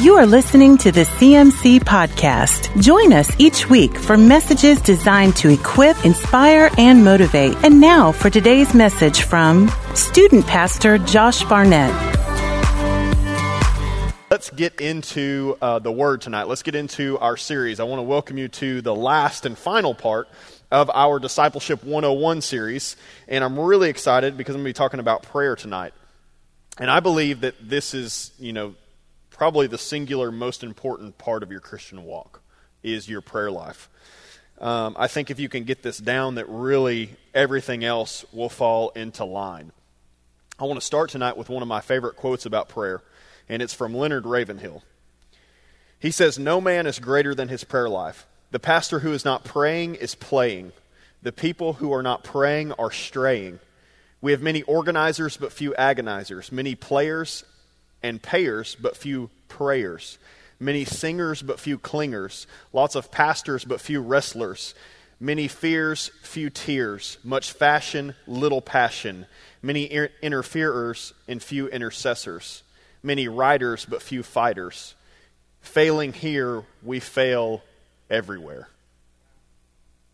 You are listening to the CMC Podcast. Join us each week for messages designed to equip, inspire, and motivate. And now for today's message from Student Pastor Josh Barnett. Let's get into uh, the Word tonight. Let's get into our series. I want to welcome you to the last and final part of our Discipleship 101 series. And I'm really excited because I'm going to be talking about prayer tonight. And I believe that this is, you know, probably the singular most important part of your Christian walk is your prayer life. Um, I think if you can get this down, that really everything else will fall into line. I want to start tonight with one of my favorite quotes about prayer, and it's from Leonard Ravenhill. He says, No man is greater than his prayer life. The pastor who is not praying is playing. The people who are not praying are straying. We have many organizers, but few agonizers, many players and payers, but few prayers. Many singers, but few clingers. Lots of pastors, but few wrestlers. Many fears, few tears. Much fashion, little passion. Many interferers, and few intercessors. Many writers, but few fighters. Failing here, we fail everywhere.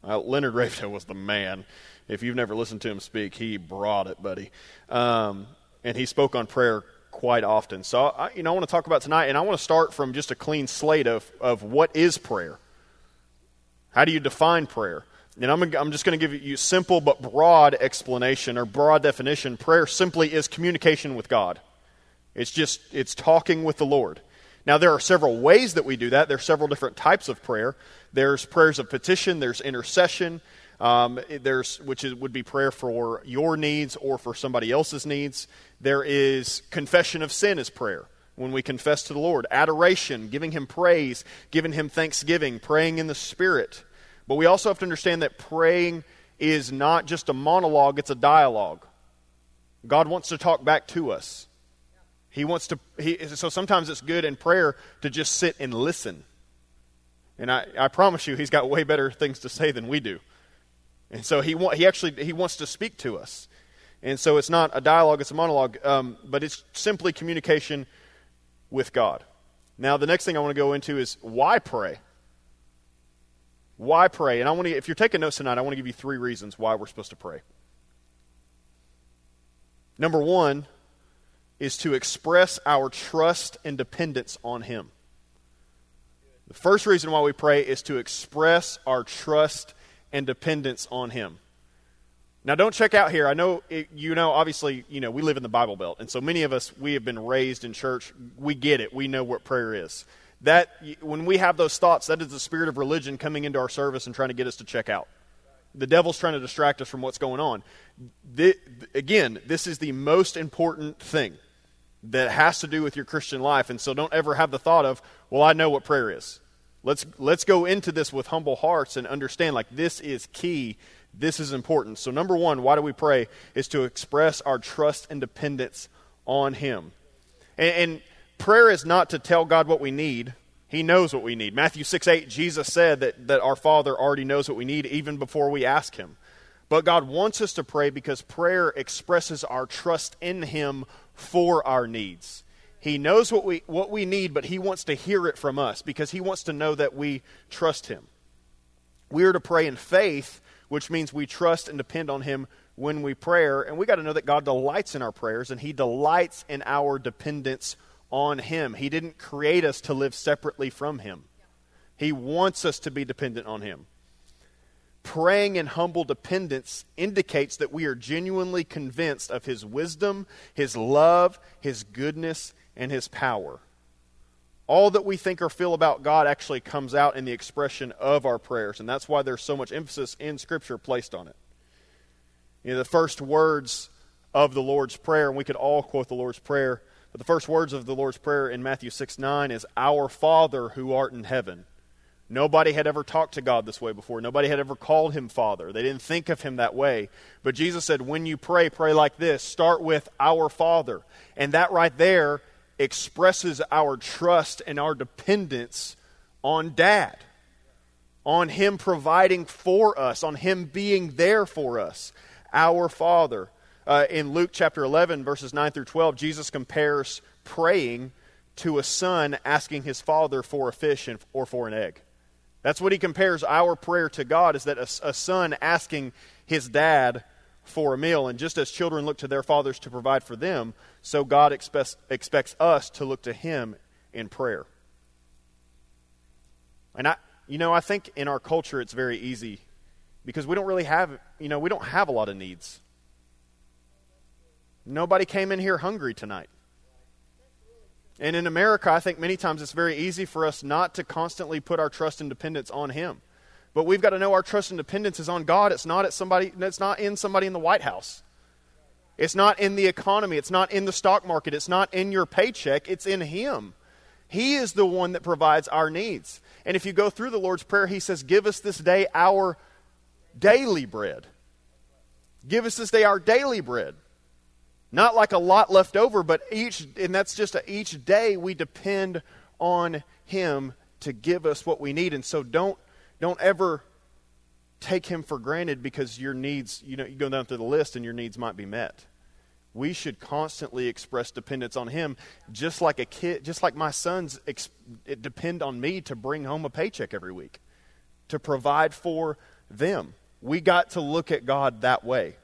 Uh, Leonard Ravenhill was the man. If you've never listened to him speak, he brought it, buddy. Um, and he spoke on prayer quite often. So, I, you know, I want to talk about tonight, and I want to start from just a clean slate of, of what is prayer. How do you define prayer? And I'm, I'm just going to give you simple but broad explanation or broad definition. Prayer simply is communication with God. It's just, it's talking with the Lord. Now, there are several ways that we do that. There are several different types of prayer. There's prayers of petition, there's intercession, um, there's, which is, would be prayer for your needs or for somebody else's needs. There is confession of sin as prayer when we confess to the Lord, adoration, giving Him praise, giving Him thanksgiving, praying in the Spirit. But we also have to understand that praying is not just a monologue, it's a dialogue. God wants to talk back to us. He wants to, he, so sometimes it's good in prayer to just sit and listen. And I, I promise you, he's got way better things to say than we do. And so he, wa- he actually he wants to speak to us. And so it's not a dialogue, it's a monologue, um, but it's simply communication with God. Now, the next thing I want to go into is why pray? Why pray? And I want to, if you're taking notes tonight, I want to give you three reasons why we're supposed to pray. Number one is to express our trust and dependence on Him. The first reason why we pray is to express our trust and dependence on Him. Now, don't check out here. I know it, you know. Obviously, you know we live in the Bible Belt, and so many of us we have been raised in church. We get it. We know what prayer is. That when we have those thoughts, that is the spirit of religion coming into our service and trying to get us to check out. The devil's trying to distract us from what's going on. The, again, this is the most important thing that has to do with your Christian life, and so don't ever have the thought of, "Well, I know what prayer is." Let's, let's go into this with humble hearts and understand like this is key. This is important. So, number one, why do we pray? Is to express our trust and dependence on Him. And, and prayer is not to tell God what we need. He knows what we need. Matthew 6 8, Jesus said that, that our Father already knows what we need even before we ask Him. But God wants us to pray because prayer expresses our trust in Him for our needs. He knows what we, what we need, but He wants to hear it from us because He wants to know that we trust Him. We are to pray in faith, which means we trust and depend on Him when we pray. And we got to know that God delights in our prayers and He delights in our dependence on Him. He didn't create us to live separately from Him, He wants us to be dependent on Him. Praying in humble dependence indicates that we are genuinely convinced of His wisdom, His love, His goodness, and his power. All that we think or feel about God actually comes out in the expression of our prayers, and that's why there's so much emphasis in Scripture placed on it. You know, the first words of the Lord's Prayer, and we could all quote the Lord's Prayer, but the first words of the Lord's Prayer in Matthew 6 9 is, Our Father who art in heaven. Nobody had ever talked to God this way before. Nobody had ever called him Father. They didn't think of him that way. But Jesus said, when you pray, pray like this. Start with Our Father. And that right there expresses our trust and our dependence on Dad, on Him providing for us, on Him being there for us, our Father. Uh, in Luke chapter 11, verses 9 through 12, Jesus compares praying to a son asking his father for a fish or for an egg. That's what he compares our prayer to God is that a, a son asking his dad for a meal. And just as children look to their fathers to provide for them, so God expects, expects us to look to him in prayer. And I, you know, I think in our culture it's very easy because we don't really have, you know, we don't have a lot of needs. Nobody came in here hungry tonight. And in America, I think many times it's very easy for us not to constantly put our trust and dependence on Him. But we've got to know our trust and dependence is on God. It's not at somebody it's not in somebody in the White House. It's not in the economy. It's not in the stock market. It's not in your paycheck. It's in Him. He is the one that provides our needs. And if you go through the Lord's Prayer, He says, Give us this day our daily bread. Give us this day our daily bread. Not like a lot left over, but each, and that's just a, each day we depend on Him to give us what we need. And so don't, don't ever take Him for granted because your needs, you know, you go down through the list and your needs might be met. We should constantly express dependence on Him, just like a kid, just like my sons ex- depend on me to bring home a paycheck every week, to provide for them. We got to look at God that way.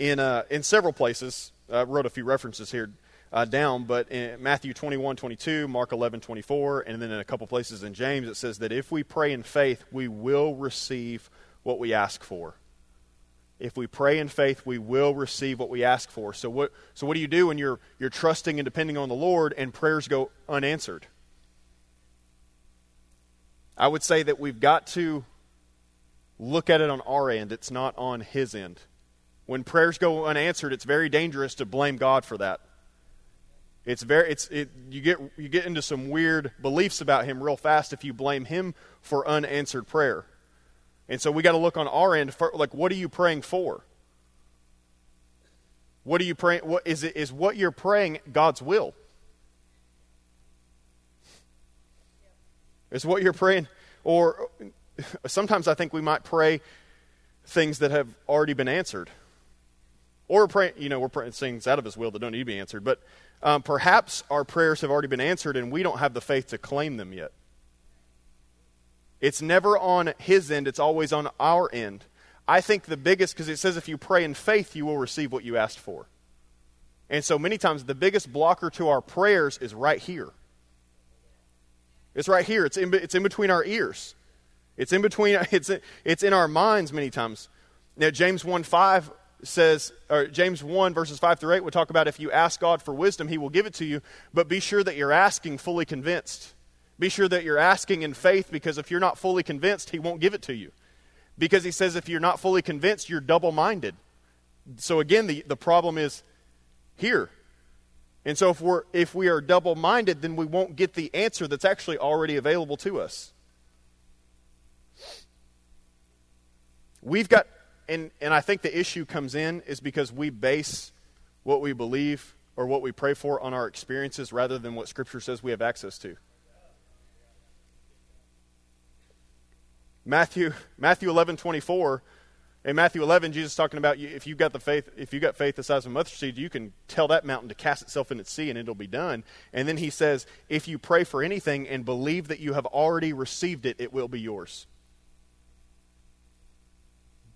in, uh, in several places. I wrote a few references here uh, down, but in Matthew 21, 22, Mark 11, 24, and then in a couple places in James, it says that if we pray in faith, we will receive what we ask for. If we pray in faith, we will receive what we ask for. So what, so what do you do when you're, you're trusting and depending on the Lord and prayers go unanswered? I would say that we've got to look at it on our end. It's not on His end. When prayers go unanswered, it's very dangerous to blame God for that. It's very it's it you get you get into some weird beliefs about him real fast if you blame him for unanswered prayer. And so we got to look on our end for, like what are you praying for? What are you praying what is it is what you're praying God's will? Is what you're praying or sometimes I think we might pray things that have already been answered. Or praying, you know, we're praying things out of His will that don't need to be answered. But um, perhaps our prayers have already been answered and we don't have the faith to claim them yet. It's never on His end, it's always on our end. I think the biggest, because it says if you pray in faith, you will receive what you asked for. And so many times the biggest blocker to our prayers is right here. It's right here. It's in, it's in between our ears. It's in between, it's, it's in our minds many times. Now, James 1 5 says, or James 1, verses 5 through 8, would talk about if you ask God for wisdom, he will give it to you, but be sure that you're asking fully convinced. Be sure that you're asking in faith because if you're not fully convinced, he won't give it to you. Because he says if you're not fully convinced, you're double minded. So again, the, the problem is here. And so if, we're, if we are double minded, then we won't get the answer that's actually already available to us. We've got and, and I think the issue comes in is because we base what we believe or what we pray for on our experiences rather than what Scripture says we have access to. Matthew Matthew eleven twenty four, in Matthew eleven, Jesus talking about if you've got the faith if you got faith the size of a mustard seed, you can tell that mountain to cast itself in its sea and it'll be done. And then he says, if you pray for anything and believe that you have already received it, it will be yours.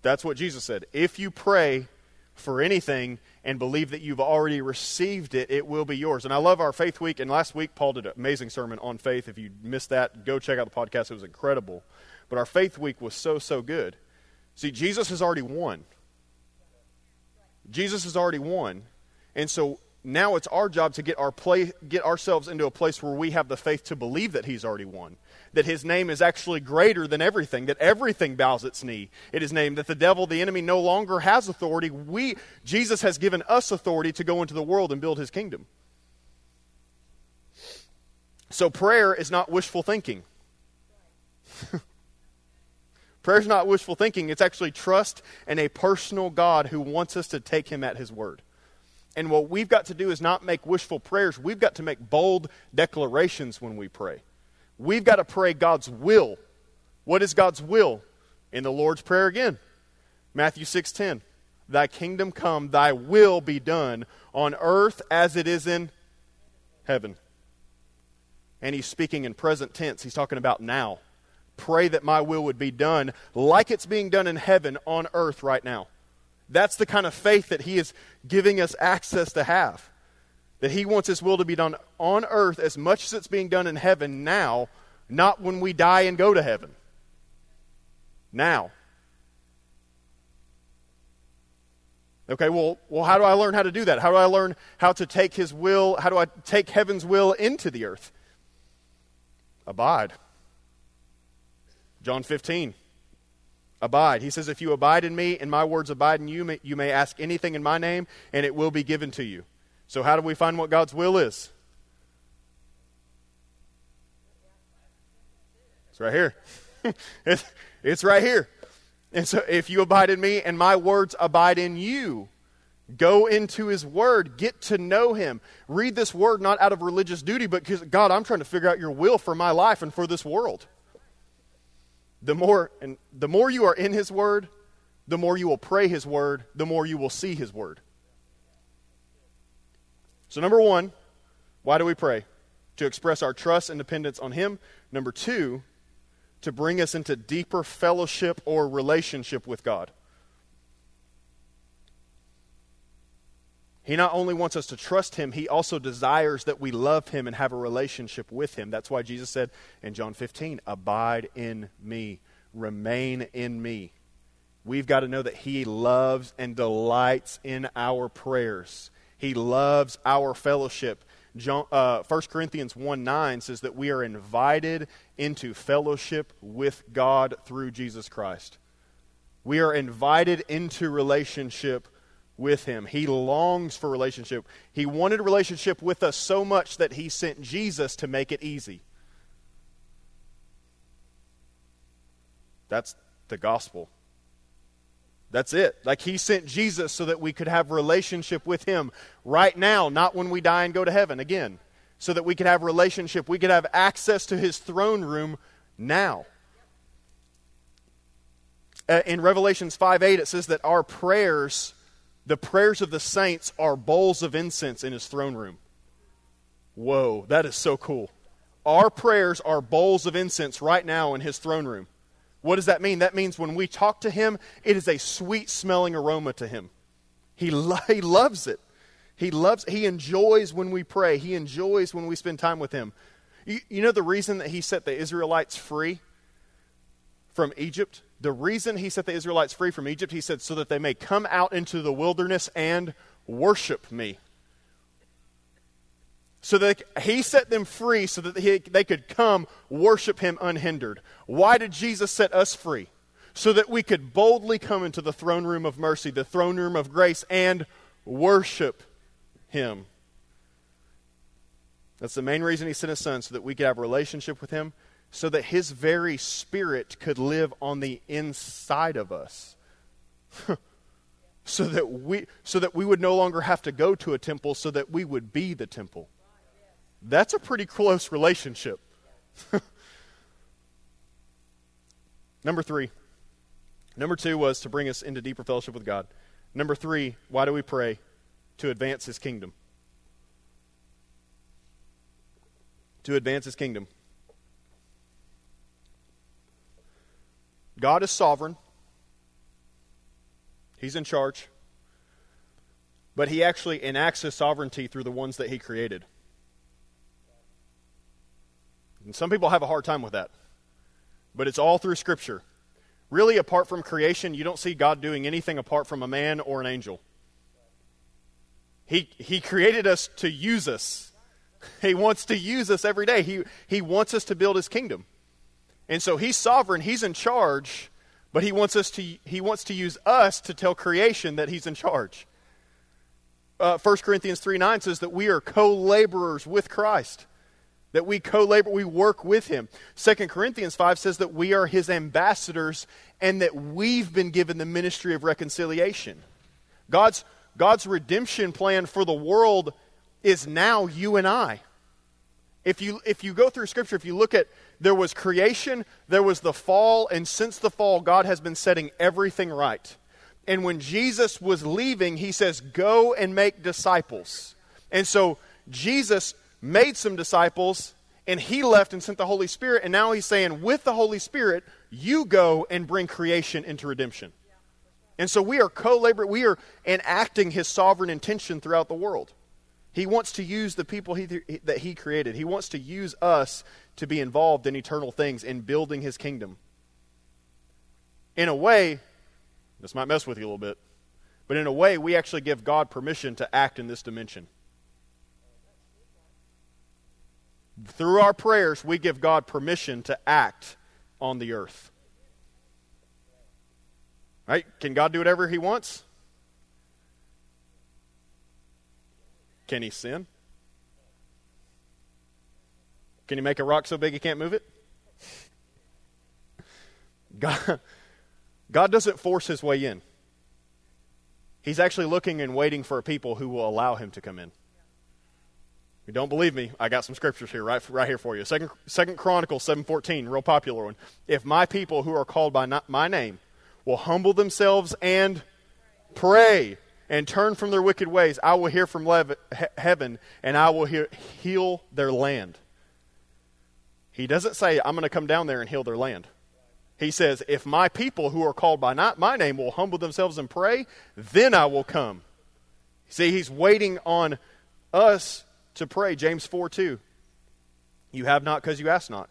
That's what Jesus said. If you pray for anything and believe that you've already received it, it will be yours. And I love our Faith Week. And last week, Paul did an amazing sermon on faith. If you missed that, go check out the podcast. It was incredible. But our Faith Week was so, so good. See, Jesus has already won. Jesus has already won. And so now it's our job to get, our play, get ourselves into a place where we have the faith to believe that he's already won that his name is actually greater than everything, that everything bows its knee at his name, that the devil, the enemy, no longer has authority. We, Jesus has given us authority to go into the world and build his kingdom. So prayer is not wishful thinking. prayer is not wishful thinking. It's actually trust in a personal God who wants us to take him at his word. And what we've got to do is not make wishful prayers. We've got to make bold declarations when we pray. We've got to pray God's will. What is God's will? In the Lord's Prayer again. Matthew 6:10. Thy kingdom come, thy will be done on earth as it is in heaven. And he's speaking in present tense. He's talking about now. Pray that my will would be done like it's being done in heaven on earth right now. That's the kind of faith that he is giving us access to have. That he wants his will to be done on earth as much as it's being done in heaven now, not when we die and go to heaven. Now. Okay, well, well, how do I learn how to do that? How do I learn how to take his will, how do I take heaven's will into the earth? Abide. John 15. Abide. He says, If you abide in me and my words abide in you, you may ask anything in my name and it will be given to you. So, how do we find what God's will is? It's right here. it's, right here. And so, if you abide in me and my words abide in you, go into his word, get to know him. Read this word not out of religious duty, but because, God, I'm trying to figure out your will for my life and for this world. The more, and the more you are in his word, the more you will pray his word, the more you will see his word. So, number one, why do we pray? To express our trust and dependence on him. Number two, to bring us into deeper fellowship or relationship with God. He not only wants us to trust him, he also desires that we love him and have a relationship with him. That's why Jesus said in John 15, Abide in me, remain in me. We've got to know that he loves and delights in our prayers. He loves our fellowship. John, uh, 1 Corinthians 1 9 says that we are invited into fellowship with God through Jesus Christ. We are invited into relationship with Him. He longs for relationship. He wanted a relationship with us so much that He sent Jesus to make it easy. That's the gospel. That's it. Like he sent Jesus so that we could have relationship with him right now, not when we die and go to heaven again. So that we could have relationship, we could have access to his throne room now. Uh, in Revelations 5 8, it says that our prayers, the prayers of the saints, are bowls of incense in his throne room. Whoa, that is so cool. Our prayers are bowls of incense right now in his throne room. What does that mean? That means when we talk to him, it is a sweet smelling aroma to him. He, lo- he loves it. He loves he enjoys when we pray. He enjoys when we spend time with him. You, you know the reason that he set the Israelites free from Egypt? The reason he set the Israelites free from Egypt, he said, so that they may come out into the wilderness and worship me so that he set them free so that he, they could come worship him unhindered. Why did Jesus set us free? So that we could boldly come into the throne room of mercy, the throne room of grace, and worship him. That's the main reason he sent his son, so that we could have a relationship with him, so that his very spirit could live on the inside of us. so that we so that we would no longer have to go to a temple so that we would be the temple that's a pretty close relationship. Number three. Number two was to bring us into deeper fellowship with God. Number three, why do we pray? To advance his kingdom. To advance his kingdom. God is sovereign. He's in charge. But he actually enacts his sovereignty through the ones that he created. And some people have a hard time with that. But it's all through Scripture. Really, apart from creation, you don't see God doing anything apart from a man or an angel. He, he created us to use us. He wants to use us every day. He, he wants us to build his kingdom. And so he's sovereign, he's in charge, but he wants us to he wants to use us to tell creation that he's in charge. Uh, 1 Corinthians 3 9 says that we are co laborers with Christ that we co-labor, we work with him. 2 Corinthians 5 says that we are his ambassadors and that we've been given the ministry of reconciliation. God's, God's redemption plan for the world is now you and I. If you, if you go through Scripture, if you look at there was creation, there was the fall, and since the fall, God has been setting everything right. And when Jesus was leaving, he says, Go and make disciples. And so Jesus made some disciples and he left and sent the Holy Spirit. And now he's saying, With the Holy Spirit, you go and bring creation into redemption. And so we are co laboring, we are enacting his sovereign intention throughout the world. He wants to use the people he, that he created, he wants to use us to be involved in eternal things, in building his kingdom. In a way, this might mess with you a little bit, but in a way, we actually give God permission to act in this dimension. Through our prayers, we give God permission to act on the earth. Right? Can God do whatever he wants? Can he sin? Can he make a rock so big he can't move it? God, God doesn't force his way in. He's actually looking and waiting for a people who will allow him to come in. If you don't believe me, I got some scriptures here right, right here for you. Second, Second Chronicles 7.14, real popular one. If my people who are called by my name will humble themselves and pray and turn from their wicked ways, I will hear from he- heaven and I will hear, heal their land. He doesn't say, I'm going to come down there and heal their land. He says, If my people who are called by not my name will humble themselves and pray, then I will come. See, he's waiting on us to pray. James 4 2. You have not because you ask not.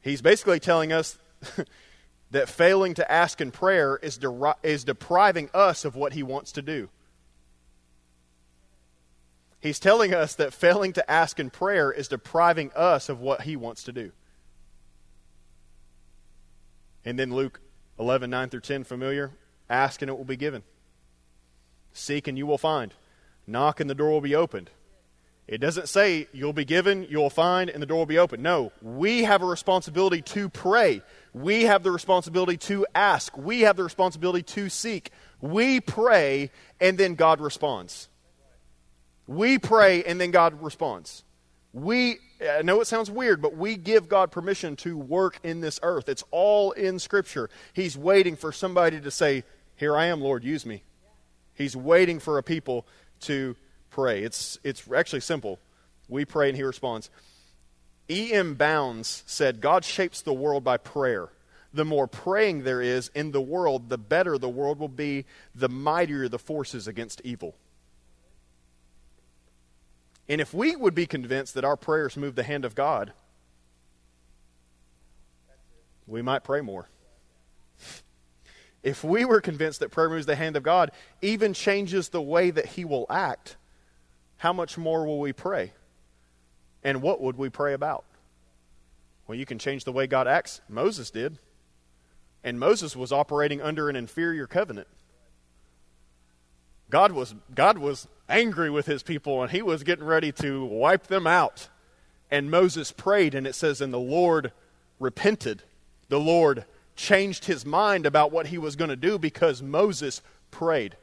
He's basically telling us that failing to ask in prayer is, is depriving us of what he wants to do. He's telling us that failing to ask in prayer is depriving us of what he wants to do. And then Luke 11, 9 through 10, familiar? Ask and it will be given. Seek and you will find. Knock and the door will be opened. It doesn't say you'll be given, you'll find, and the door will be open. No, we have a responsibility to pray. We have the responsibility to ask. We have the responsibility to seek. We pray, and then God responds. We pray, and then God responds. We, I know it sounds weird, but we give God permission to work in this earth. It's all in Scripture. He's waiting for somebody to say, Here I am, Lord, use me. He's waiting for a people to pray. It's, it's actually simple. We pray and he responds. E.M. Bounds said, God shapes the world by prayer. The more praying there is in the world, the better the world will be, the mightier the forces against evil. And if we would be convinced that our prayers move the hand of God, we might pray more. If we were convinced that prayer moves the hand of God, even changes the way that He will act, how much more will we pray? And what would we pray about? Well, you can change the way God acts. Moses did. And Moses was operating under an inferior covenant. God was, God was angry with his people and he was getting ready to wipe them out. And Moses prayed, and it says, And the Lord repented. The Lord changed his mind about what he was going to do because Moses prayed.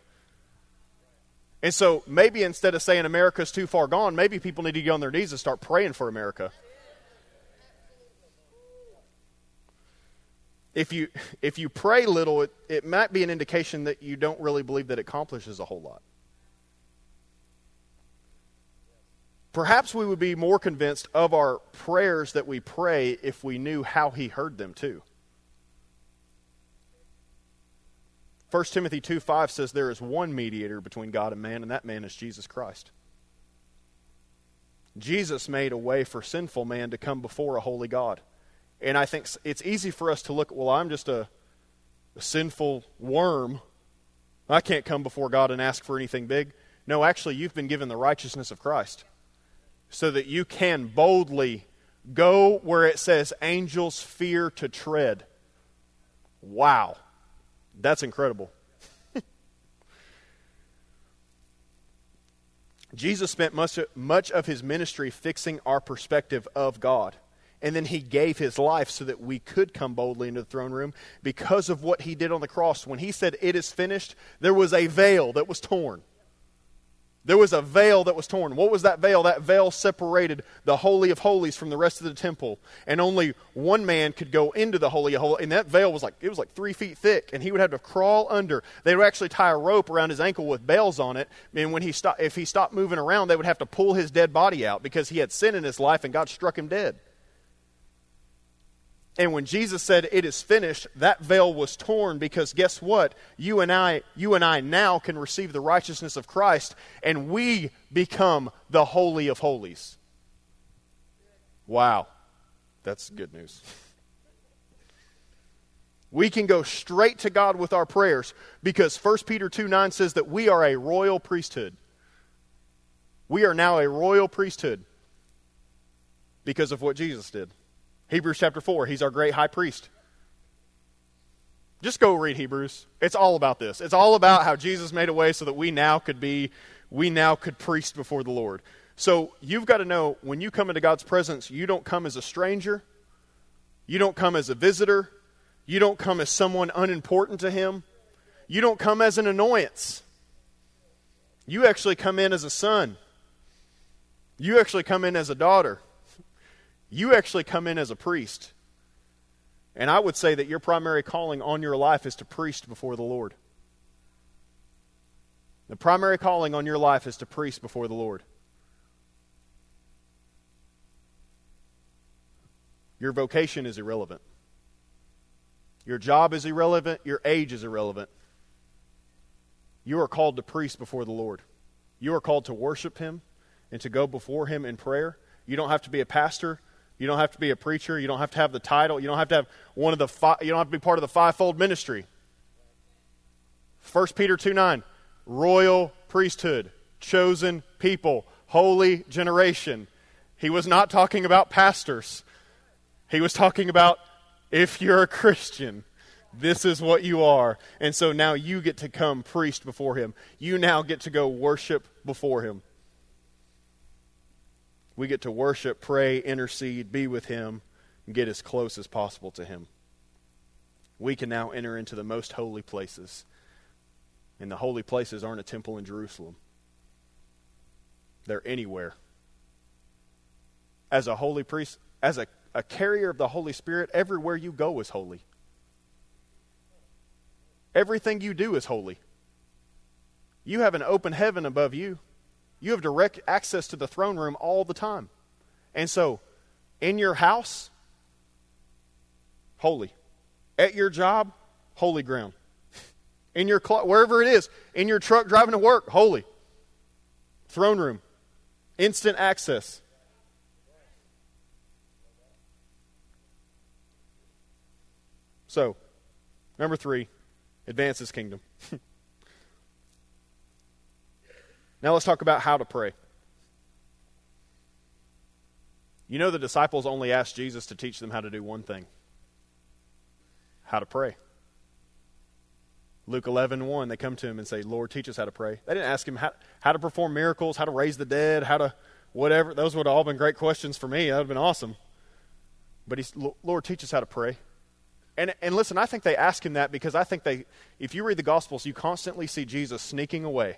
And so maybe instead of saying America's too far gone, maybe people need to get on their knees and start praying for America. If you, if you pray little, it, it might be an indication that you don't really believe that it accomplishes a whole lot. Perhaps we would be more convinced of our prayers that we pray if we knew how He heard them too. 1 Timothy 2 5 says there is one mediator between God and man, and that man is Jesus Christ. Jesus made a way for sinful man to come before a holy God. And I think it's easy for us to look, well, I'm just a, a sinful worm. I can't come before God and ask for anything big. No, actually, you've been given the righteousness of Christ so that you can boldly go where it says angels fear to tread. Wow. That's incredible. Jesus spent much, much of his ministry fixing our perspective of God. And then he gave his life so that we could come boldly into the throne room because of what he did on the cross. When he said, It is finished, there was a veil that was torn. There was a veil that was torn. What was that veil? That veil separated the Holy of Holies from the rest of the temple. And only one man could go into the Holy of Holies. And that veil was like, it was like three feet thick. And he would have to crawl under. They would actually tie a rope around his ankle with bells on it. And when he stopped, if he stopped moving around, they would have to pull his dead body out because he had sin in his life and God struck him dead. And when Jesus said it is finished, that veil was torn because guess what? You and I, you and I now can receive the righteousness of Christ and we become the holy of holies. Wow. That's good news. We can go straight to God with our prayers because 1 Peter 2 9 says that we are a royal priesthood. We are now a royal priesthood because of what Jesus did. Hebrews chapter 4, he's our great high priest. Just go read Hebrews. It's all about this. It's all about how Jesus made a way so that we now could be, we now could priest before the Lord. So you've got to know when you come into God's presence, you don't come as a stranger, you don't come as a visitor, you don't come as someone unimportant to Him, you don't come as an annoyance. You actually come in as a son. You actually come in as a daughter. You actually come in as a priest. And I would say that your primary calling on your life is to priest before the Lord. The primary calling on your life is to priest before the Lord. Your vocation is irrelevant. Your job is irrelevant. Your age is irrelevant. You are called to priest before the Lord. You are called to worship Him and to go before Him in prayer. You don't have to be a pastor. You don't have to be a preacher. You don't have to have the title. You don't have to have one of the five, you don't have to be part of the fivefold ministry. 1 Peter 2 9, royal priesthood, chosen people, holy generation. He was not talking about pastors. He was talking about if you're a Christian, this is what you are. And so now you get to come priest before him. You now get to go worship before him. We get to worship, pray, intercede, be with Him, and get as close as possible to Him. We can now enter into the most holy places. And the holy places aren't a temple in Jerusalem, they're anywhere. As a holy priest, as a, a carrier of the Holy Spirit, everywhere you go is holy. Everything you do is holy. You have an open heaven above you. You have direct access to the throne room all the time. And so, in your house, holy. At your job, holy ground. In your cl- wherever it is, in your truck driving to work, holy. Throne room, instant access. So, number three, advance kingdom. Now let's talk about how to pray. You know, the disciples only asked Jesus to teach them how to do one thing how to pray. Luke 11, 1, they come to him and say, Lord, teach us how to pray. They didn't ask him how, how to perform miracles, how to raise the dead, how to whatever. Those would have all been great questions for me. That would have been awesome. But he's, Lord, teach us how to pray. And, and listen, I think they ask him that because I think they, if you read the Gospels, you constantly see Jesus sneaking away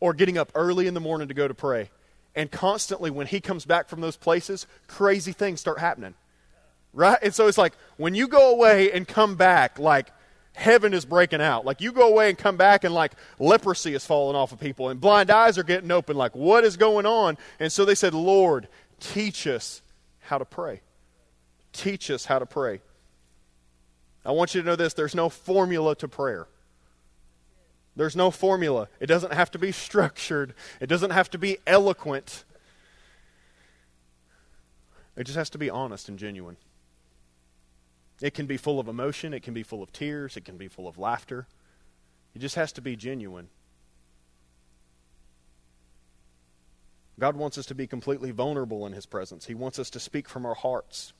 or getting up early in the morning to go to pray. And constantly, when he comes back from those places, crazy things start happening. Right? And so it's like when you go away and come back, like heaven is breaking out. Like you go away and come back, and like leprosy is falling off of people, and blind eyes are getting open. Like, what is going on? And so they said, Lord, teach us how to pray. Teach us how to pray. I want you to know this there's no formula to prayer. There's no formula. It doesn't have to be structured, it doesn't have to be eloquent. It just has to be honest and genuine. It can be full of emotion, it can be full of tears, it can be full of laughter. It just has to be genuine. God wants us to be completely vulnerable in His presence. He wants us to speak from our hearts.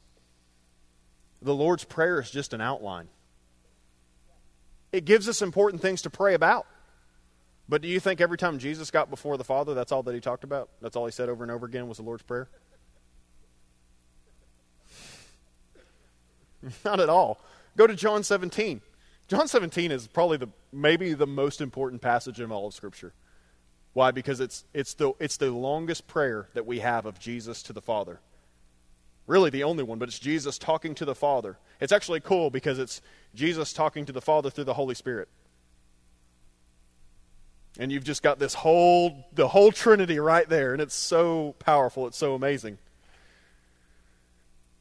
The Lord's Prayer is just an outline. It gives us important things to pray about. But do you think every time Jesus got before the Father, that's all that he talked about? That's all he said over and over again was the Lord's Prayer? Not at all. Go to John 17. John 17 is probably the maybe the most important passage in all of Scripture. Why? Because it's, it's, the, it's the longest prayer that we have of Jesus to the Father. Really, the only one, but it's Jesus talking to the Father. It's actually cool because it's Jesus talking to the Father through the Holy Spirit. And you've just got this whole, the whole Trinity right there, and it's so powerful. It's so amazing.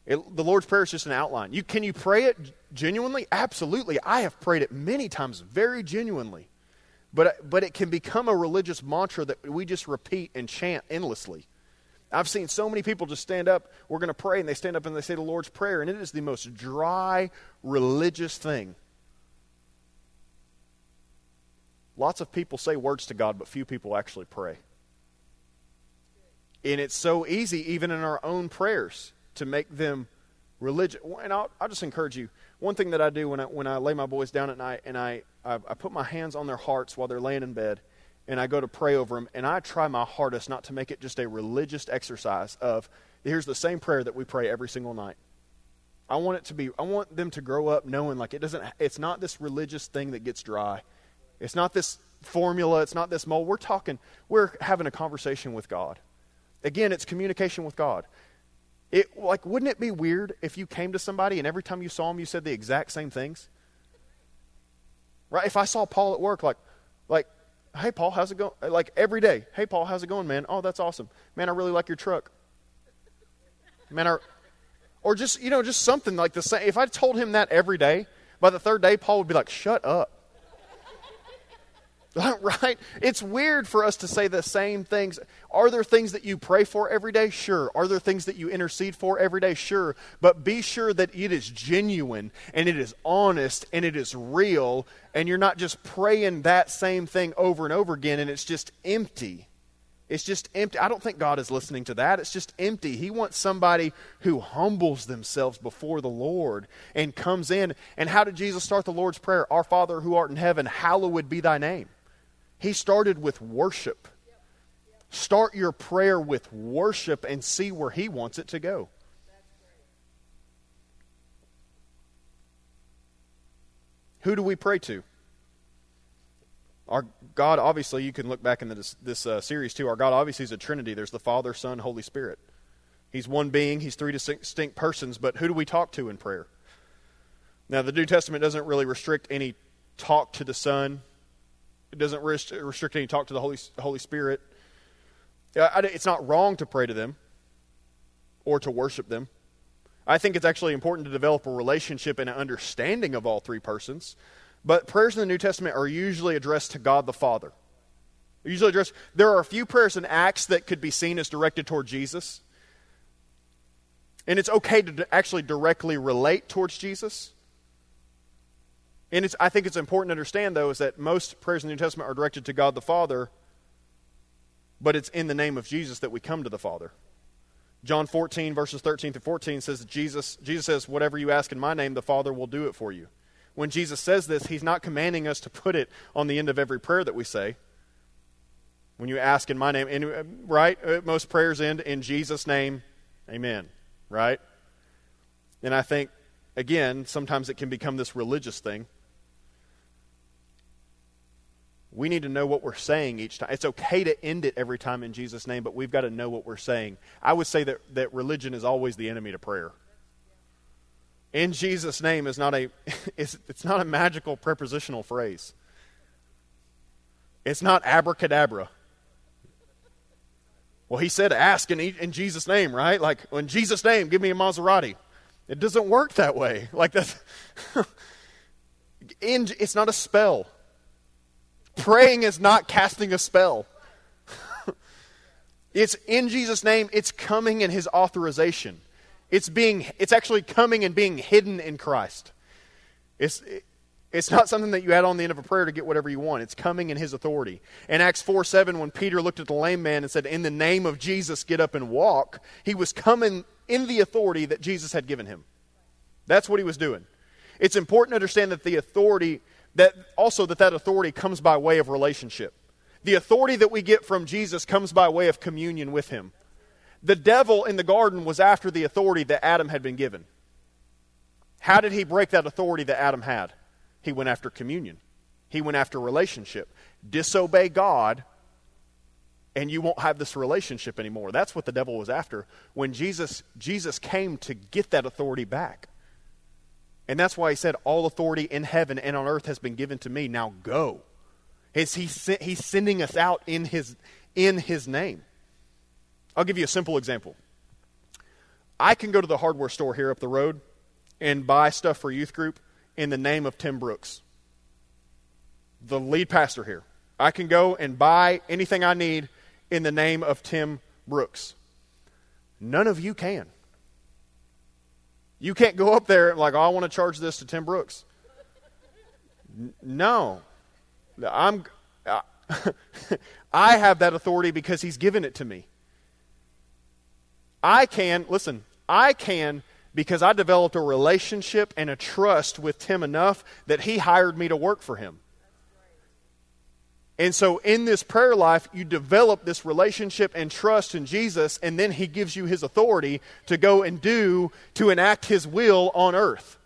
It, the Lord's Prayer is just an outline. You, can you pray it genuinely? Absolutely. I have prayed it many times very genuinely. But, but it can become a religious mantra that we just repeat and chant endlessly. I've seen so many people just stand up, we're going to pray, and they stand up and they say the Lord's Prayer, and it is the most dry, religious thing. Lots of people say words to God, but few people actually pray. And it's so easy, even in our own prayers, to make them religious. And I'll, I'll just encourage you. One thing that I do when I, when I lay my boys down at night and I, I, I put my hands on their hearts while they're laying in bed and I go to pray over them, and I try my hardest not to make it just a religious exercise of here's the same prayer that we pray every single night. I want it to be I want them to grow up knowing like it doesn't it's not this religious thing that gets dry. It's not this formula, it's not this mold. We're talking we're having a conversation with God. Again, it's communication with God. It like wouldn't it be weird if you came to somebody and every time you saw them you said the exact same things? Right? If I saw Paul at work, like, like, hey Paul, how's it going? Like every day, hey Paul, how's it going, man? Oh, that's awesome, man. I really like your truck, man. I, or just you know, just something like the same. If I told him that every day, by the third day, Paul would be like, shut up. right? It's weird for us to say the same things. Are there things that you pray for every day? Sure. Are there things that you intercede for every day? Sure. But be sure that it is genuine and it is honest and it is real, and you're not just praying that same thing over and over again and it's just empty. It's just empty. I don't think God is listening to that. It's just empty. He wants somebody who humbles themselves before the Lord and comes in. And how did Jesus start the Lord's Prayer? Our Father who art in heaven, hallowed be thy name. He started with worship. Start your prayer with worship and see where He wants it to go. Who do we pray to? Our God, obviously, you can look back in this, this uh, series too. Our God, obviously, is a Trinity. There's the Father, Son, Holy Spirit. He's one being, He's three distinct persons, but who do we talk to in prayer? Now, the New Testament doesn't really restrict any talk to the Son it doesn't restrict any talk to the Holy, Holy Spirit. It's not wrong to pray to them or to worship them. I think it's actually important to develop a relationship and an understanding of all three persons. But prayers in the New Testament are usually addressed to God the Father. Usually addressed. There are a few prayers in Acts that could be seen as directed toward Jesus. And it's okay to actually directly relate towards Jesus. And I think it's important to understand, though, is that most prayers in the New Testament are directed to God the Father, but it's in the name of Jesus that we come to the Father. John 14, verses 13 to 14 says Jesus, Jesus says, Whatever you ask in my name, the Father will do it for you. When Jesus says this, he's not commanding us to put it on the end of every prayer that we say. When you ask in my name, and, uh, right? Uh, most prayers end in Jesus' name, amen, right? And I think, again, sometimes it can become this religious thing we need to know what we're saying each time. It's okay to end it every time in Jesus' name, but we've got to know what we're saying. I would say that, that religion is always the enemy to prayer. In Jesus' name is not a it's, it's not a magical prepositional phrase. It's not abracadabra. Well, he said, ask in, in Jesus' name, right? Like, in Jesus' name, give me a Maserati. It doesn't work that way. Like, that's. in, it's not a spell. Praying is not casting a spell. it's in Jesus' name, it's coming in his authorization. It's being it's actually coming and being hidden in Christ. It's it's not something that you add on the end of a prayer to get whatever you want. It's coming in his authority. In Acts 4 7, when Peter looked at the lame man and said, In the name of Jesus, get up and walk, he was coming in the authority that Jesus had given him. That's what he was doing. It's important to understand that the authority that also that that authority comes by way of relationship. The authority that we get from Jesus comes by way of communion with him. The devil in the garden was after the authority that Adam had been given. How did he break that authority that Adam had? He went after communion. He went after relationship. Disobey God, and you won't have this relationship anymore. That's what the devil was after when Jesus Jesus came to get that authority back. And that's why he said, All authority in heaven and on earth has been given to me. Now go. He's, he's, sending us out in his, in his name. I'll give you a simple example. I can go to the hardware store here up the road and buy stuff for youth group in the name of Tim Brooks, the lead pastor here. I can go and buy anything I need in the name of Tim Brooks. None of you can. You can't go up there like, oh, I want to charge this to Tim Brooks. No. I'm, uh, I have that authority because he's given it to me. I can, listen, I can because I developed a relationship and a trust with Tim enough that he hired me to work for him. And so in this prayer life, you develop this relationship and trust in Jesus, and then He gives you His authority to go and do, to enact His will on earth.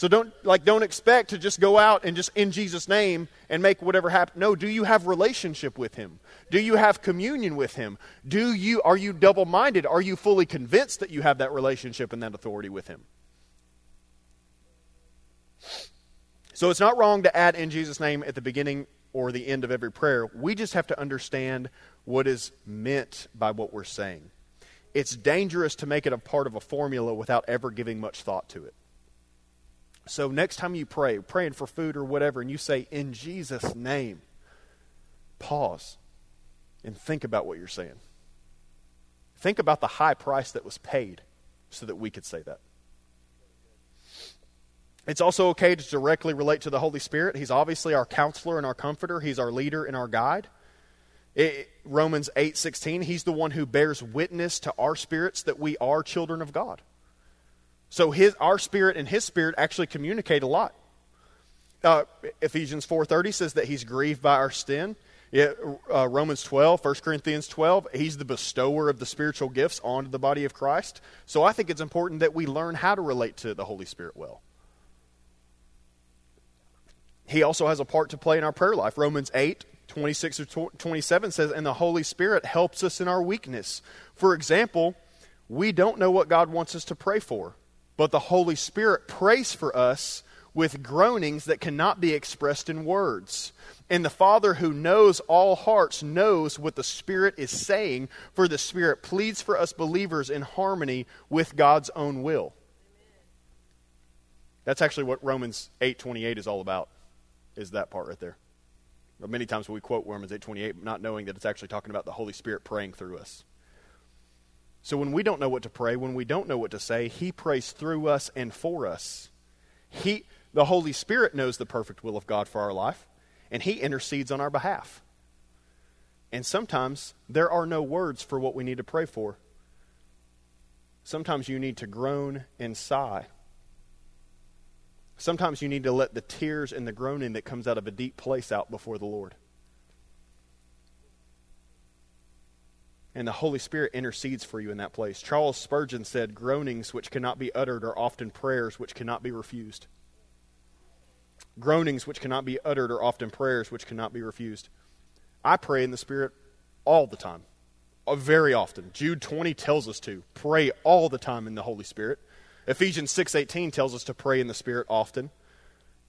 So don't like don't expect to just go out and just in Jesus' name and make whatever happen. No, do you have relationship with him? Do you have communion with him? Do you are you double-minded? Are you fully convinced that you have that relationship and that authority with him? So it's not wrong to add in Jesus' name at the beginning or the end of every prayer. We just have to understand what is meant by what we're saying. It's dangerous to make it a part of a formula without ever giving much thought to it. So next time you pray, praying for food or whatever, and you say, in Jesus' name, pause and think about what you're saying. Think about the high price that was paid so that we could say that. It's also okay to directly relate to the Holy Spirit. He's obviously our counselor and our comforter. He's our leader and our guide. It, Romans 8:16, he's the one who bears witness to our spirits that we are children of God. So his, our spirit and his spirit actually communicate a lot. Uh, Ephesians 4.30 says that he's grieved by our sin. Yeah, uh, Romans 12, 1 Corinthians 12, he's the bestower of the spiritual gifts onto the body of Christ. So I think it's important that we learn how to relate to the Holy Spirit well. He also has a part to play in our prayer life. Romans 8, 26 or 27 says, And the Holy Spirit helps us in our weakness. For example, we don't know what God wants us to pray for but the Holy Spirit prays for us with groanings that cannot be expressed in words. And the Father who knows all hearts knows what the Spirit is saying, for the Spirit pleads for us believers in harmony with God's own will. That's actually what Romans 8:28 is all about. Is that part right there. Many times we quote Romans 8:28 not knowing that it's actually talking about the Holy Spirit praying through us. So when we don't know what to pray, when we don't know what to say, He prays through us and for us. He, the Holy Spirit knows the perfect will of God for our life, and He intercedes on our behalf. And sometimes there are no words for what we need to pray for. Sometimes you need to groan and sigh. Sometimes you need to let the tears and the groaning that comes out of a deep place out before the Lord. and the Holy Spirit intercedes for you in that place. Charles Spurgeon said, Groanings which cannot be uttered are often prayers which cannot be refused. Groanings which cannot be uttered are often prayers which cannot be refused. I pray in the Spirit all the time, uh, very often. Jude 20 tells us to pray all the time in the Holy Spirit. Ephesians 6:18 tells us to pray in the Spirit often.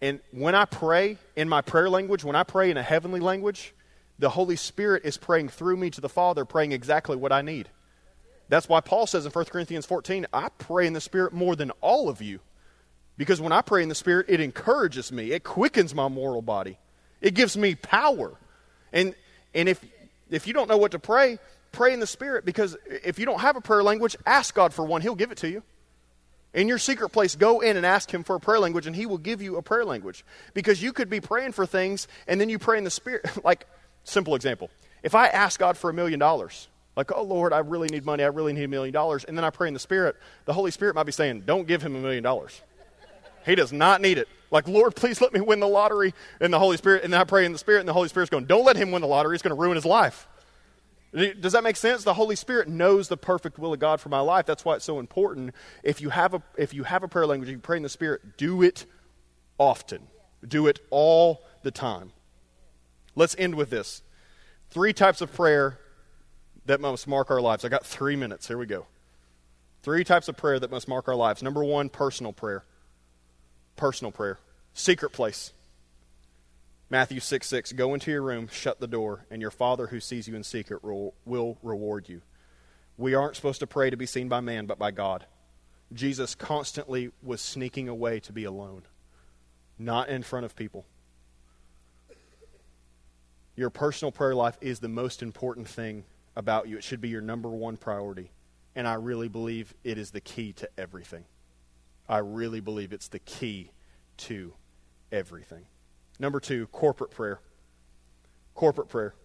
And when I pray in my prayer language, when I pray in a heavenly language, the Holy Spirit is praying through me to the Father, praying exactly what I need. That's why Paul says in 1 Corinthians 14, I pray in the Spirit more than all of you. Because when I pray in the Spirit, it encourages me, it quickens my moral body, it gives me power. And, and if, if you don't know what to pray, pray in the Spirit because if you don't have a prayer language, ask God for one, He'll give it to you. In your secret place, go in and ask Him for a prayer language, and He will give you a prayer language. Because you could be praying for things, and then you pray in the Spirit. Like, Simple example. If I ask God for a million dollars, like, oh Lord, I really need money, I really need a million dollars, and then I pray in the Spirit, the Holy Spirit might be saying, don't give him a million dollars. He does not need it. Like, Lord, please let me win the lottery in the Holy Spirit. And then I pray in the Spirit, and the Holy Spirit's going, don't let him win the lottery. It's going to ruin his life. Does that make sense? The Holy Spirit knows the perfect will of God for my life. That's why it's so important. If you have a, if you have a prayer language, if you pray in the Spirit, do it often. Do it all the time. Let's end with this. Three types of prayer that must mark our lives. I got three minutes. Here we go. Three types of prayer that must mark our lives. Number one, personal prayer. Personal prayer. Secret place. Matthew 6 6. Go into your room, shut the door, and your Father who sees you in secret will, will reward you. We aren't supposed to pray to be seen by man, but by God. Jesus constantly was sneaking away to be alone, not in front of people. Your personal prayer life is the most important thing about you. It should be your number one priority. And I really believe it is the key to everything. I really believe it's the key to everything. Number two, corporate prayer. Corporate prayer.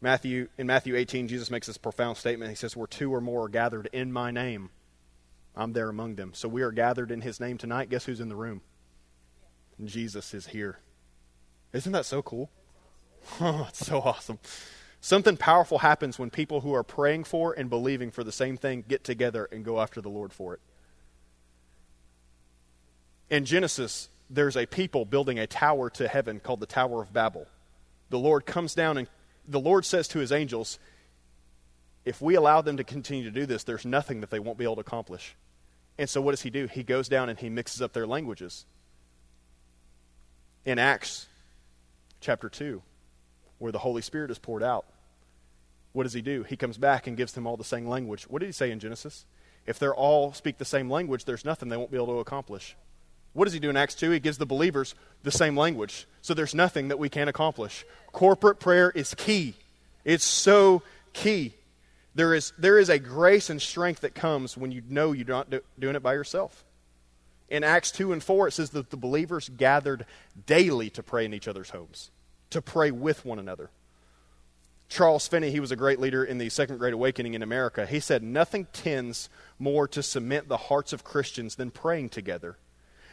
Matthew in Matthew 18, Jesus makes this profound statement. He says, Where two or more are gathered in my name, I'm there among them. So we are gathered in his name tonight. Guess who's in the room? Jesus is here. Isn't that so cool? Oh, it's so awesome. Something powerful happens when people who are praying for and believing for the same thing get together and go after the Lord for it. In Genesis, there's a people building a tower to heaven called the Tower of Babel. The Lord comes down and the Lord says to his angels, if we allow them to continue to do this, there's nothing that they won't be able to accomplish. And so what does he do? He goes down and he mixes up their languages. In Acts chapter 2, where the Holy Spirit is poured out, what does he do? He comes back and gives them all the same language. What did he say in Genesis? If they're all speak the same language, there's nothing they won't be able to accomplish. What does he do in Acts 2? He gives the believers the same language. So there's nothing that we can't accomplish. Corporate prayer is key. It's so key. There is, there is a grace and strength that comes when you know you're not do, doing it by yourself. In Acts 2 and 4, it says that the believers gathered daily to pray in each other's homes, to pray with one another. Charles Finney, he was a great leader in the Second Great Awakening in America. He said, Nothing tends more to cement the hearts of Christians than praying together.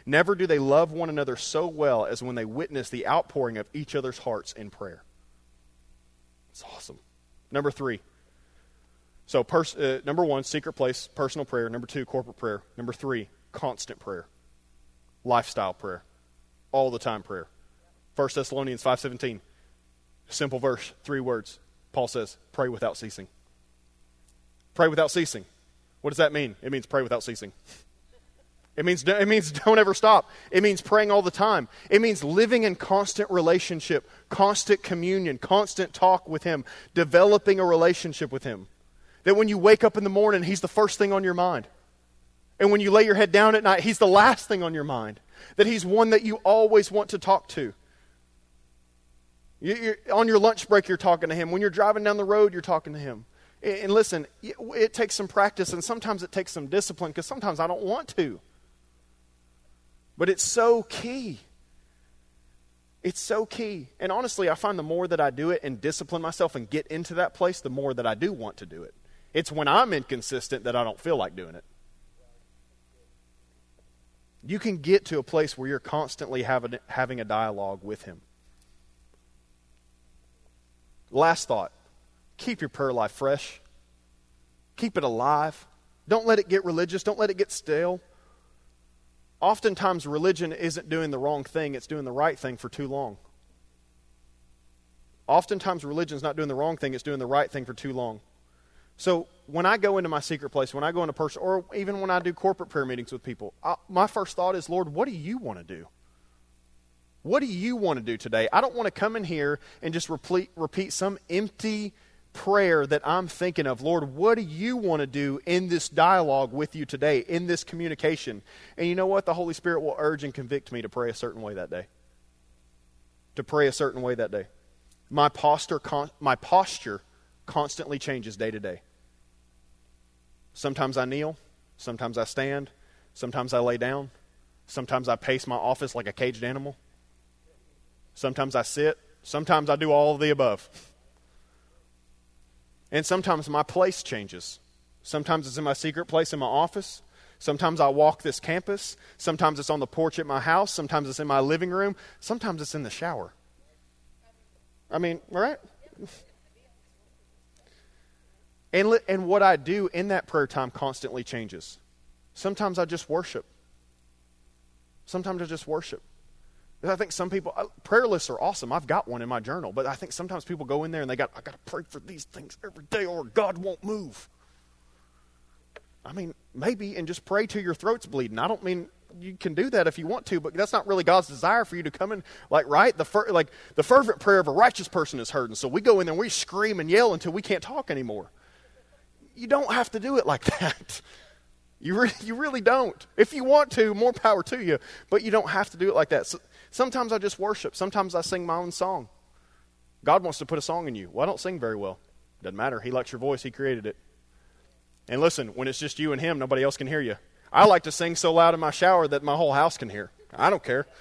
Never do they love one another so well as when they witness the outpouring of each other's hearts in prayer. It's awesome. Number three, so, pers- uh, number one, secret place, personal prayer. Number two, corporate prayer. Number three, constant prayer, lifestyle prayer, all the time prayer. 1 Thessalonians 5.17, simple verse, three words. Paul says, pray without ceasing. Pray without ceasing. What does that mean? It means pray without ceasing. It means, it means don't ever stop. It means praying all the time. It means living in constant relationship, constant communion, constant talk with Him, developing a relationship with Him. That when you wake up in the morning, He's the first thing on your mind. And when you lay your head down at night, He's the last thing on your mind. That He's one that you always want to talk to. You're, on your lunch break, you're talking to Him. When you're driving down the road, you're talking to Him. And listen, it takes some practice, and sometimes it takes some discipline because sometimes I don't want to. But it's so key. It's so key. And honestly, I find the more that I do it and discipline myself and get into that place, the more that I do want to do it. It's when I'm inconsistent that I don't feel like doing it. You can get to a place where you're constantly having, having a dialogue with Him. Last thought keep your prayer life fresh, keep it alive. Don't let it get religious, don't let it get stale. Oftentimes, religion isn't doing the wrong thing, it's doing the right thing for too long. Oftentimes, religion's not doing the wrong thing, it's doing the right thing for too long. So when I go into my secret place, when I go into person, or even when I do corporate prayer meetings with people, I, my first thought is, Lord, what do you want to do? What do you want to do today? I don't want to come in here and just repeat, repeat some empty prayer that I'm thinking of. Lord, what do you want to do in this dialogue with you today, in this communication? And you know what? The Holy Spirit will urge and convict me to pray a certain way that day. To pray a certain way that day. My posture, my posture constantly changes day to day. Sometimes I kneel, sometimes I stand, sometimes I lay down, sometimes I pace my office like a caged animal, sometimes I sit, sometimes I do all of the above. And sometimes my place changes. Sometimes it's in my secret place in my office. Sometimes I walk this campus. Sometimes it's on the porch at my house. Sometimes it's in my living room. Sometimes it's in the shower. I mean, right? And, and what I do in that prayer time constantly changes. Sometimes I just worship. Sometimes I just worship. I think some people uh, prayer lists are awesome. I've got one in my journal, but I think sometimes people go in there and they got I got to pray for these things every day or God won't move. I mean, maybe and just pray till your throat's bleeding. I don't mean you can do that if you want to, but that's not really God's desire for you to come in like right the fer- like the fervent prayer of a righteous person is heard, and so we go in there and we scream and yell until we can't talk anymore. You don't have to do it like that. You re- you really don't. If you want to, more power to you, but you don't have to do it like that. So, sometimes I just worship. Sometimes I sing my own song. God wants to put a song in you. Well, I don't sing very well. Doesn't matter. He likes your voice. He created it. And listen, when it's just you and him, nobody else can hear you. I like to sing so loud in my shower that my whole house can hear. I don't care.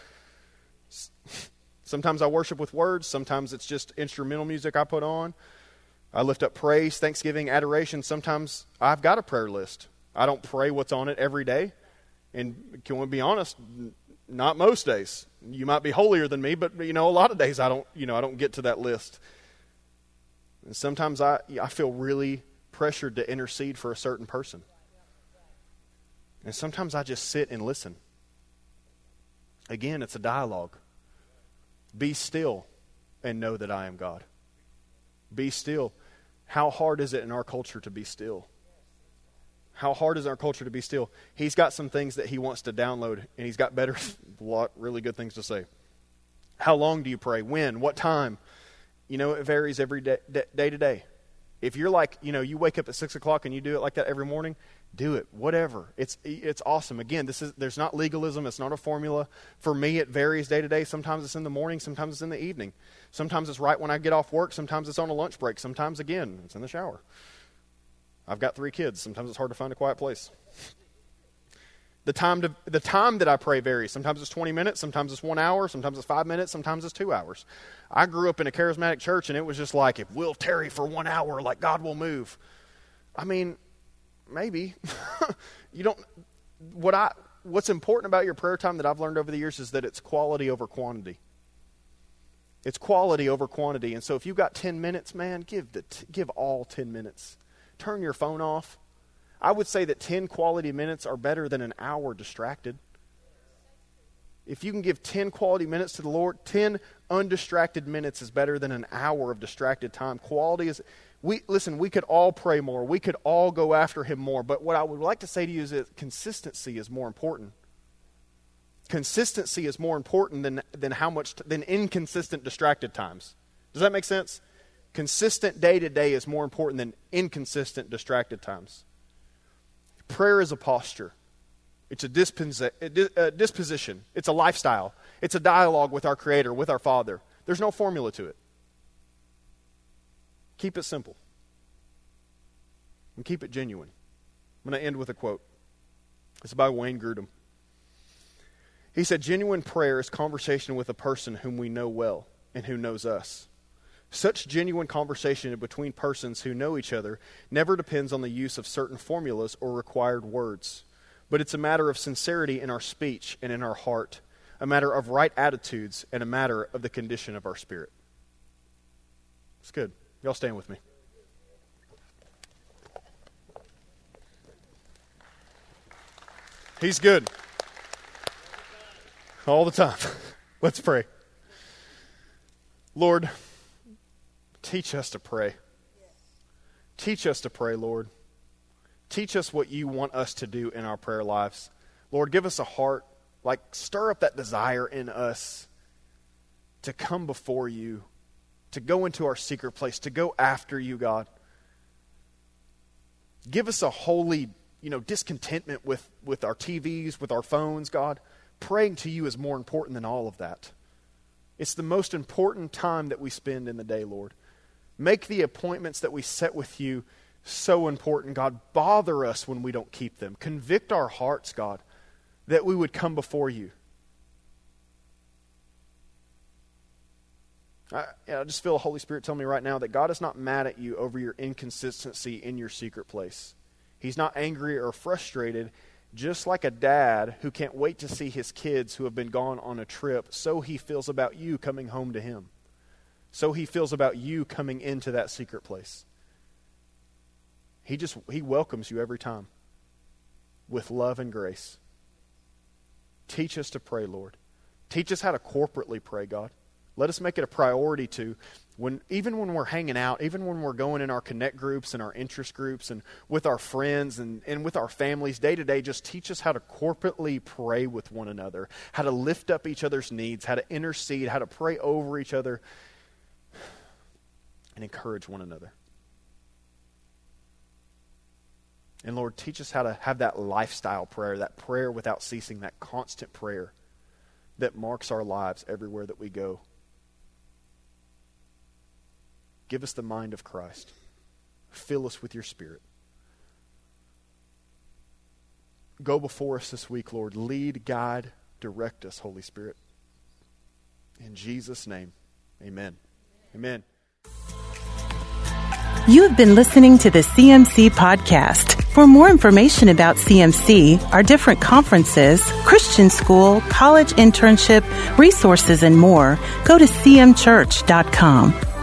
Sometimes I worship with words, sometimes it's just instrumental music I put on. I lift up praise, thanksgiving, adoration. Sometimes I've got a prayer list. I don't pray what's on it every day. And can we be honest, not most days. You might be holier than me, but you know, a lot of days I don't, you know, I don't get to that list. And sometimes I I feel really pressured to intercede for a certain person. And sometimes I just sit and listen. Again, it's a dialogue. Be still and know that I am God. Be still. How hard is it in our culture to be still? How hard is our culture to be still? He's got some things that he wants to download, and he's got better, lot, really good things to say. How long do you pray? When? What time? You know, it varies every day, day to day. If you're like, you know, you wake up at six o'clock and you do it like that every morning, do it whatever it's it's awesome again this is there's not legalism it's not a formula for me it varies day to day sometimes it's in the morning sometimes it's in the evening sometimes it's right when i get off work sometimes it's on a lunch break sometimes again it's in the shower i've got three kids sometimes it's hard to find a quiet place the time to, the time that i pray varies sometimes it's 20 minutes sometimes it's one hour sometimes it's five minutes sometimes it's two hours i grew up in a charismatic church and it was just like if we'll tarry for one hour like god will move i mean maybe. you don't. What I what's important about your prayer time that I've learned over the years is that it's quality over quantity. It's quality over quantity, and so if you've got ten minutes, man, give the t- give all ten minutes. Turn your phone off. I would say that ten quality minutes are better than an hour distracted. If you can give 10 quality minutes to the Lord, 10 undistracted minutes is better than an hour of distracted time. Quality is we listen, we could all pray more. We could all go after him more. But what I would like to say to you is that consistency is more important. Consistency is more important than, than how much than inconsistent distracted times. Does that make sense? Consistent day to day is more important than inconsistent distracted times. Prayer is a posture. It's a disposition. It's a lifestyle. It's a dialogue with our Creator, with our Father. There's no formula to it. Keep it simple. And keep it genuine. I'm going to end with a quote. It's by Wayne Grudem. He said, Genuine prayer is conversation with a person whom we know well and who knows us. Such genuine conversation between persons who know each other never depends on the use of certain formulas or required words, but it's a matter of sincerity in our speech and in our heart, a matter of right attitudes, and a matter of the condition of our spirit. It's good. Y'all stand with me. He's good. All the time. Let's pray. Lord, teach us to pray. Teach us to pray, Lord. Teach us what you want us to do in our prayer lives. Lord, give us a heart, like stir up that desire in us to come before you to go into our secret place, to go after you, God. Give us a holy, you know, discontentment with, with our TVs, with our phones, God. Praying to you is more important than all of that. It's the most important time that we spend in the day, Lord. Make the appointments that we set with you so important, God. Bother us when we don't keep them. Convict our hearts, God, that we would come before you. I, I just feel the Holy Spirit tell me right now that God is not mad at you over your inconsistency in your secret place. He's not angry or frustrated, just like a dad who can't wait to see his kids who have been gone on a trip, so he feels about you coming home to him. So he feels about you coming into that secret place. He just he welcomes you every time with love and grace. Teach us to pray, Lord. Teach us how to corporately pray, God. Let us make it a priority to when even when we're hanging out, even when we're going in our connect groups and our interest groups and with our friends and, and with our families day to day, just teach us how to corporately pray with one another, how to lift up each other's needs, how to intercede, how to pray over each other, and encourage one another. And Lord, teach us how to have that lifestyle prayer, that prayer without ceasing, that constant prayer that marks our lives everywhere that we go. Give us the mind of Christ. Fill us with your Spirit. Go before us this week, Lord. Lead, guide, direct us, Holy Spirit. In Jesus' name, amen. Amen. You have been listening to the CMC podcast. For more information about CMC, our different conferences, Christian school, college internship, resources, and more, go to cmchurch.com.